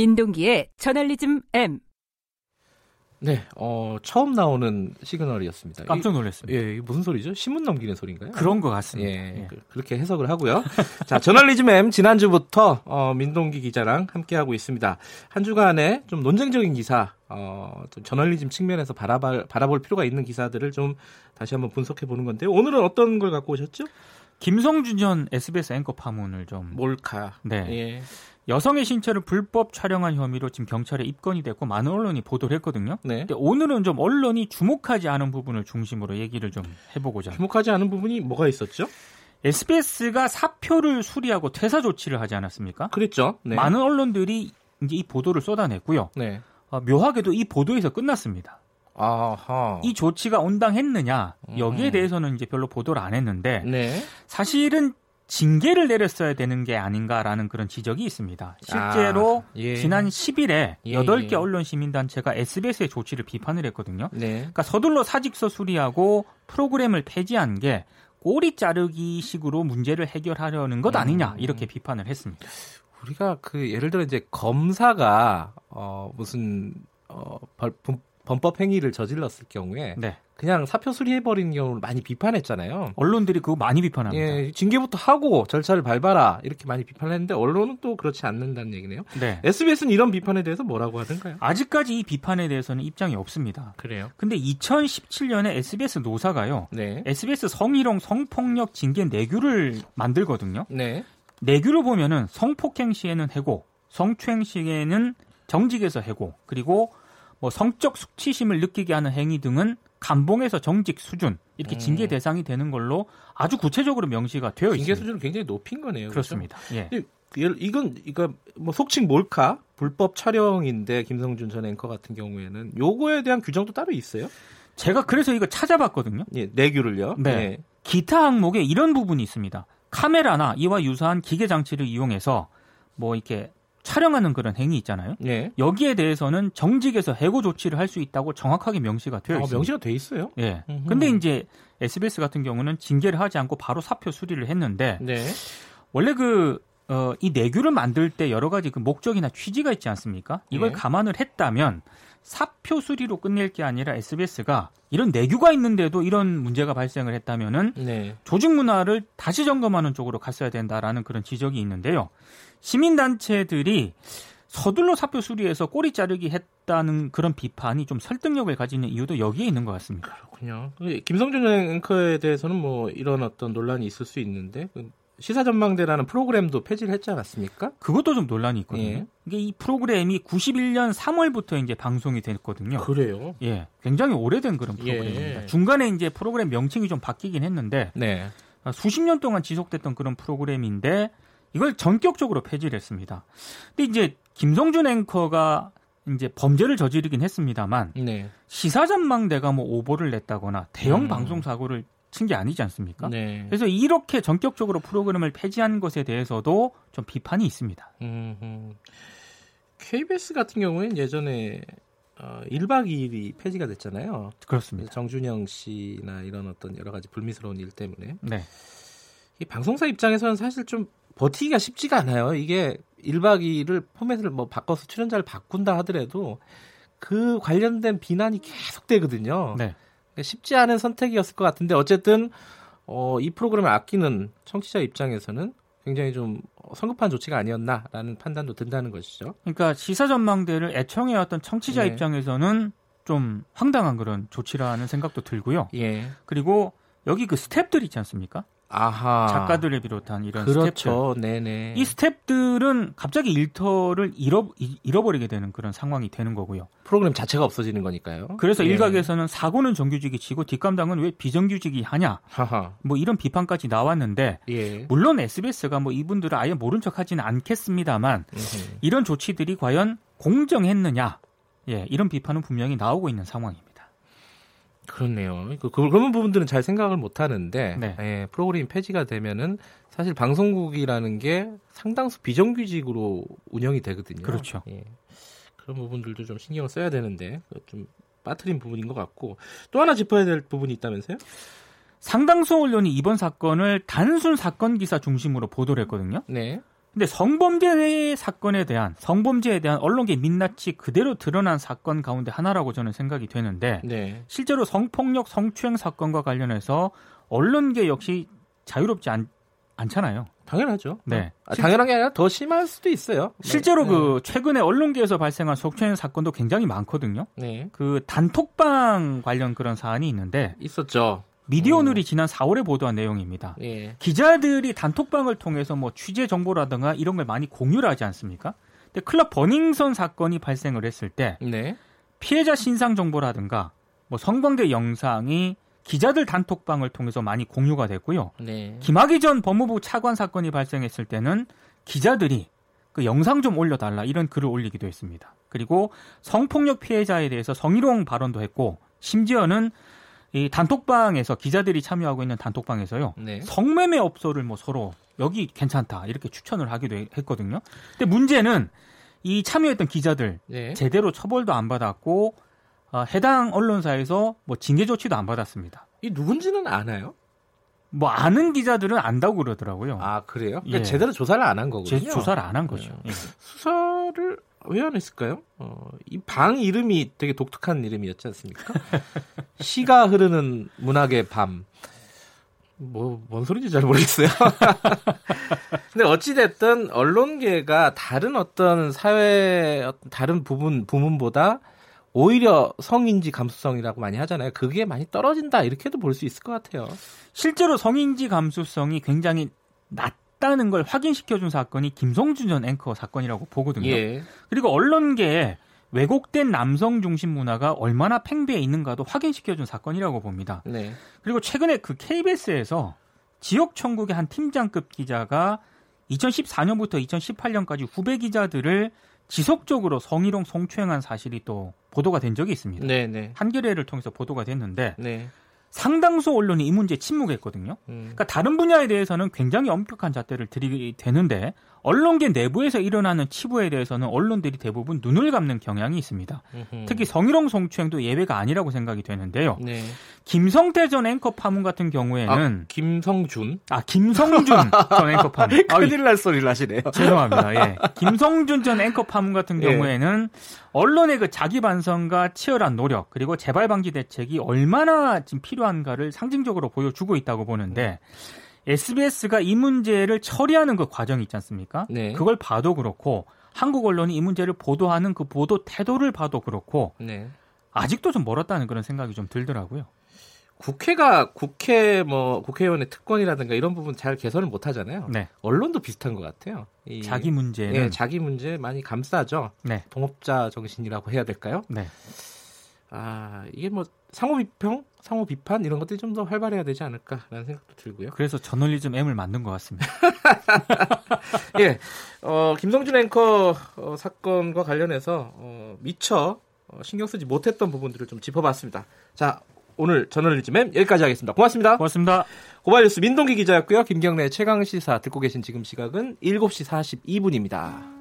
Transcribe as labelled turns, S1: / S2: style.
S1: 민동기의 저널리즘 M.
S2: 네, 어, 처음 나오는 시그널이었습니다.
S3: 깜짝 놀랐습니다.
S2: 예, 이게 무슨 소리죠? 신문 넘기는 소리인가요?
S3: 그런 것 같습니다.
S2: 예,
S3: 예.
S2: 그- 그렇게 해석을 하고요. 자, 저널리즘 M 지난주부터 어, 민동기 기자랑 함께하고 있습니다. 한 주간에 좀 논쟁적인 기사, 어, 좀 저널리즘 측면에서 바라볼, 바라볼 필요가 있는 기사들을 좀 다시 한번 분석해 보는 건데요. 오늘은 어떤 걸 갖고 오셨죠?
S3: 김성준 전 SBS 앵커 파문을 좀
S2: 몰카.
S3: 네.
S2: 예.
S3: 여성의 신체를 불법 촬영한 혐의로 지금 경찰에 입건이 됐고 많은 언론이 보도를 했거든요.
S2: 네.
S3: 근데 오늘은 좀 언론이 주목하지 않은 부분을 중심으로 얘기를 좀 해보고자.
S2: 주목하지 않은 부분이 뭐가 있었죠?
S3: SBS가 사표를 수리하고 퇴사 조치를 하지 않았습니까?
S2: 그랬죠. 네.
S3: 많은 언론들이 이제 이 보도를 쏟아냈고요.
S2: 네.
S3: 어, 묘하게도 이 보도에서 끝났습니다.
S2: 아하.
S3: 이 조치가 온당했느냐 여기에
S2: 음.
S3: 대해서는 이제 별로 보도를 안 했는데
S2: 네.
S3: 사실은 징계를 내렸어야 되는 게 아닌가라는 그런 지적이 있습니다. 실제로
S2: 아, 예.
S3: 지난 10일에
S2: 예,
S3: 8개
S2: 예.
S3: 언론 시민단체가 SBS의 조치를 비판을 했거든요.
S2: 네.
S3: 그러니까 서둘러 사직서 수리하고 프로그램을 폐지한 게 꼬리 자르기 식으로 문제를 해결하려는 것 아니냐
S2: 음.
S3: 이렇게 비판을 했습니다.
S2: 우리가 그 예를 들어 이제 검사가 어 무슨 어 범법 행위를 저질렀을 경우에
S3: 네.
S2: 그냥 사표 수리해 버리는 경우를 많이 비판했잖아요.
S3: 언론들이 그거 많이 비판합니다.
S2: 예, 징계부터 하고 절차를 밟아라 이렇게 많이 비판했는데 언론은 또 그렇지 않는다는 얘기네요.
S3: 네.
S2: SBS는 이런 비판에 대해서 뭐라고 하던가요?
S3: 아직까지 이 비판에 대해서는 입장이 없습니다.
S2: 그래요.
S3: 근데 2017년에 SBS 노사가요.
S2: 네.
S3: SBS 성희롱 성폭력 징계 내규를 만들거든요.
S2: 네.
S3: 내규를 보면은 성폭행 시에는 해고, 성추행 시에는 정직에서 해고, 그리고 뭐 성적 수치심을 느끼게 하는 행위 등은 감봉에서 정직 수준 이렇게
S2: 음.
S3: 징계 대상이 되는 걸로 아주 구체적으로 명시가 되어
S2: 징계
S3: 있습니다.
S2: 수준을 굉장히 높인 거네요.
S3: 그렇습니다. 예.
S2: 그렇죠? 이- 이건 이거 뭐 속칭 몰카 불법 촬영인데 김성준 전 앵커 같은 경우에는 요거에 대한 규정도 따로 있어요?
S3: 제가 그래서 이거 찾아봤거든요.
S2: 예, 내규를요.
S3: 네.
S2: 예.
S3: 기타 항목에 이런 부분이 있습니다. 카메라나 이와 유사한 기계 장치를 이용해서 뭐 이렇게 촬영하는 그런 행위 있잖아요.
S2: 예.
S3: 여기에 대해서는 정직에서 해고 조치를 할 수 있다고 정확하게 명시가 되어
S2: 어,
S3: 있습니다.
S2: 명시가 돼 있어요.
S3: 예.
S2: 음흠.
S3: 근데 이제 SBS 같은 경우는 징계를 하지 않고 바로 사표 수리를 했는데
S2: 네.
S3: 원래 그 어, 이 내규를 만들 때 여러 가지 그 목적이나 취지가 있지 않습니까? 이걸
S2: 예.
S3: 감안을 했다면 사표 수리로 끝낼 게 아니라 SBS가 이런 내규가 있는데도 이런 문제가 발생을 했다면은
S2: 네.
S3: 조직 문화를 다시 점검하는 쪽으로 갔어야 된다라는 그런 지적이 있는데요. 시민단체들이 서둘러 사표 수리해서 꼬리 자르기 했다는 그런 비판이 좀 설득력을 가지는 이유도 여기에 있는 것 같습니다.
S2: 그렇군요. 김성준 앵커에 대해서는 뭐 이런 어떤 논란이 있을 수 있는데 그 시사전망대라는 프로그램도 폐지를 했지 않았습니까?
S3: 그것도 좀 논란이 있거든요.
S2: 예.
S3: 이게 이 프로그램이 91년 3월부터 이제 방송이 됐거든요.
S2: 그래요.
S3: 예, 굉장히 오래된 그런
S2: 예.
S3: 프로그램입니다. 중간에 이제 프로그램 명칭이 좀 바뀌긴 했는데
S2: 네.
S3: 아, 수십 년 동안 지속됐던 그런 프로그램인데 이걸 전격적으로 폐지를 했습니다. 근데 이제 김성준 앵커가 이제 범죄를 저지르긴 했습니다만
S2: 네.
S3: 시사전망대가 뭐 오보를 냈다거나 대형
S2: 음.
S3: 방송 사고를 친 게 아니지 않습니까?
S2: 네.
S3: 그래서 이렇게 전격적으로 프로그램을 폐지한 것에 대해서도 좀 비판이 있습니다.
S2: 음, 음. KBS 같은 경우에는 예전에 어, 1박 2일이 폐지가 됐잖아요.
S3: 그렇습니다.
S2: 정준영 씨나 이런 어떤 여러 가지 불미스러운 일 때문에
S3: 네.
S2: 이 방송사 입장에서는 사실 좀 버티기가 쉽지가 않아요. 이게 1박 2일을 포맷을 뭐 바꿔서 출연자를 바꾼다 하더라도 그 관련된 비난이 계속 되거든요.
S3: 네.
S2: 그러니까 쉽지 않은 선택이었을 것 같은데 어쨌든 어, 이 프로그램을 아끼는 청취자 입장에서는 굉장히 좀 성급한 조치가 아니었나라는 판단도 든다는 것이죠.
S3: 그러니까 시사 전망대를 애청해왔던 청취자
S2: 네.
S3: 입장에서는 좀 황당한 그런 조치라는 생각도 들고요.
S2: 예.
S3: 그리고 여기 그 스탭들 있지 않습니까?
S2: 아하.
S3: 작가들을 비롯한 이런 스탭들.
S2: 그렇죠. 네네.
S3: 이 스탭들은 갑자기 일터를 잃어, 잃어버리게 되는 그런 상황이 되는 거고요.
S2: 프로그램 자체가 없어지는 거니까요.
S3: 그래서
S2: 예.
S3: 일각에서는 사고는 정규직이 지고 뒷감당은 왜 비정규직이 하냐
S2: 하하.
S3: 뭐 이런 비판까지 나왔는데
S2: 예.
S3: 물론 SBS가 뭐 이분들을 아예 모른 척하지는 않겠습니다만
S2: 음흠.
S3: 이런 조치들이 과연 공정했느냐 예 이런 비판은 분명히 나오고 있는 상황입니다.
S2: 그렇네요. 그, 그- 그런 부분들은 잘 생각을 못 하는데,
S3: 네.
S2: 예, 프로그램이 폐지가 되면은 사실 방송국이라는 게 상당수 비정규직으로 운영이 되거든요.
S3: 그렇죠.
S2: 예. 그런 부분들도 좀 신경을 써야 되는데, 그좀 빠뜨린 부분인 것 같고, 또 하나 짚어야 될 부분이 있다면서요?
S3: 상당수 언론이 이번 사건을 단순 사건 기사 중심으로 보도를 했거든요.
S2: 네.
S3: 근데 성범죄 사건에 대한 성범죄에 대한 언론계 민낯이 그대로 드러난 사건 가운데 하나라고 저는 생각이 되는데
S2: 네.
S3: 실제로 성폭력 성추행 사건과 관련해서 언론계 역시 자유롭지 않, 않잖아요.
S2: 당연하죠.
S3: 네.
S2: 아, 당연한 게 아니라 더 심할 수도 있어요.
S3: 실제로
S2: 네.
S3: 그 최근에 언론계에서 발생한 성추행 사건도 굉장히 많거든요.
S2: 네.
S3: 그 단톡방 관련 그런 사안이 있는데
S2: 있었죠.
S3: 미디어오늘이 지난 4월에 보도한 내용입니다.
S2: 예.
S3: 기자들이 단톡방을 통해서 뭐 취재 정보라든가 이런 걸 많이 공유를 하지 않습니까? 근데 클럽 버닝썬 사건이 발생을 했을 때
S2: 네.
S3: 피해자 신상 정보라든가 뭐 성광대 영상이 기자들 단톡방을 통해서 많이 공유가 됐고요.
S2: 네.
S3: 김학의 전 법무부 차관 사건이 발생했을 때는 기자들이 그 영상 좀 올려달라 이런 글을 올리기도 했습니다. 그리고 성폭력 피해자에 대해서 성희롱 발언도 했고 심지어는 이 단톡방에서 기자들이 참여하고 있는 단톡방에서요
S2: 네.
S3: 성매매 업소를 뭐 서로 여기 괜찮다 이렇게 추천을 하기도 했거든요. 근데 문제는 이 참여했던 기자들
S2: 네.
S3: 제대로 처벌도 안 받았고 어, 해당 언론사에서 뭐 징계 조치도 안 받았습니다.
S2: 이 누군지는 아나요?
S3: 뭐 아는 기자들은 안다고 그러더라고요.
S2: 아 그래요? 그러니까
S3: 예.
S2: 제대로 조사를 안 한 거군요.
S3: 제 조사를 안 한 거죠. 예.
S2: 수사를 왜 안 했을까요? 어, 이 방 이름이 되게 독특한 이름이었지 않습니까? 시가 흐르는 문학의 밤. 뭐, 뭔 소리인지 잘 모르겠어요. 근데 어찌됐든 언론계가 다른 어떤 사회, 다른 부분, 부문보다 오히려 성인지 감수성이라고 많이 하잖아요. 그게 많이 떨어진다. 이렇게도 볼 수 있을 것 같아요.
S3: 실제로 성인지 감수성이 굉장히 낮다는 걸 확인시켜준 사건이 김성준 전 앵커 사건이라고 보거든요.
S2: 예.
S3: 그리고 언론계에 왜곡된 남성 중심 문화가 얼마나 팽배해 있는가도 확인시켜준 사건이라고 봅니다.
S2: 네.
S3: 그리고 최근에 그 KBS에서 지역 천국의 한 팀장급 기자가 2014년부터 2018년까지 후배 기자들을 지속적으로 성희롱 성추행한 사실이 또 보도가 된 적이 있습니다.
S2: 네, 네.
S3: 한겨레를 통해서 보도가 됐는데
S2: 네.
S3: 상당수 언론이 이 문제에 침묵했거든요.
S2: 음.
S3: 그러니까 다른 분야에 대해서는 굉장히 엄격한 잣대를 들이게 되는데 언론계 내부에서 일어나는 치부에 대해서는 언론들이 대부분 눈을 감는 경향이 있습니다.
S2: 음흠.
S3: 특히 성희롱 성추행도 예외가 아니라고 생각이 되는데요.
S2: 네.
S3: 김성태 전 앵커 파문 같은 경우에는
S2: 김성준.
S3: 아, 김성준 전 앵커 파문. 아,
S2: 큰일 날 소리를 하시네요.
S3: 죄송합니다. 예. 김성준 전 앵커 파문 같은
S2: 예.
S3: 경우에는 언론의 그 자기 반성과 치열한 노력 그리고 재발 방지 대책이 얼마나 지금 필요한가를 상징적으로 보여주고 있다고 보는데 SBS가 이 문제를 처리하는 그 과정이 있지 않습니까?
S2: 네.
S3: 그걸 봐도 그렇고 한국 언론이 이 문제를 보도하는 그 보도 태도를 봐도 그렇고
S2: 네.
S3: 아직도 좀 멀었다는 그런 생각이 좀 들더라고요.
S2: 국회가 국회 뭐 국회의원의 특권이라든가 이런 부분 잘 개선을 못 하잖아요.
S3: 네.
S2: 언론도 비슷한 것 같아요. 이-
S3: 자기 문제는
S2: 예, 자기 문제 많이 감싸죠.
S3: 네.
S2: 동업자 정신이라고 해야 될까요?
S3: 네.
S2: 아 이게 뭐 상호 비평, 상호 비판 이런 것들이 좀 더 활발해야 되지 않을까라는 생각도 들고요.
S3: 그래서 저널리즘 M을 만든 것 같습니다.
S2: 예, 어, 김성준 앵커 어, 사건과 관련해서 어, 미처 어, 신경 쓰지 못했던 부분들을 좀 짚어봤습니다. 자, 오늘 저널리즘엠 여기까지 하겠습니다. 고맙습니다.
S3: 고맙습니다.
S2: 고발뉴스 민동기 기자였고요. 김경래 최강 시사 듣고 계신 지금 시각은 7시 42분입니다.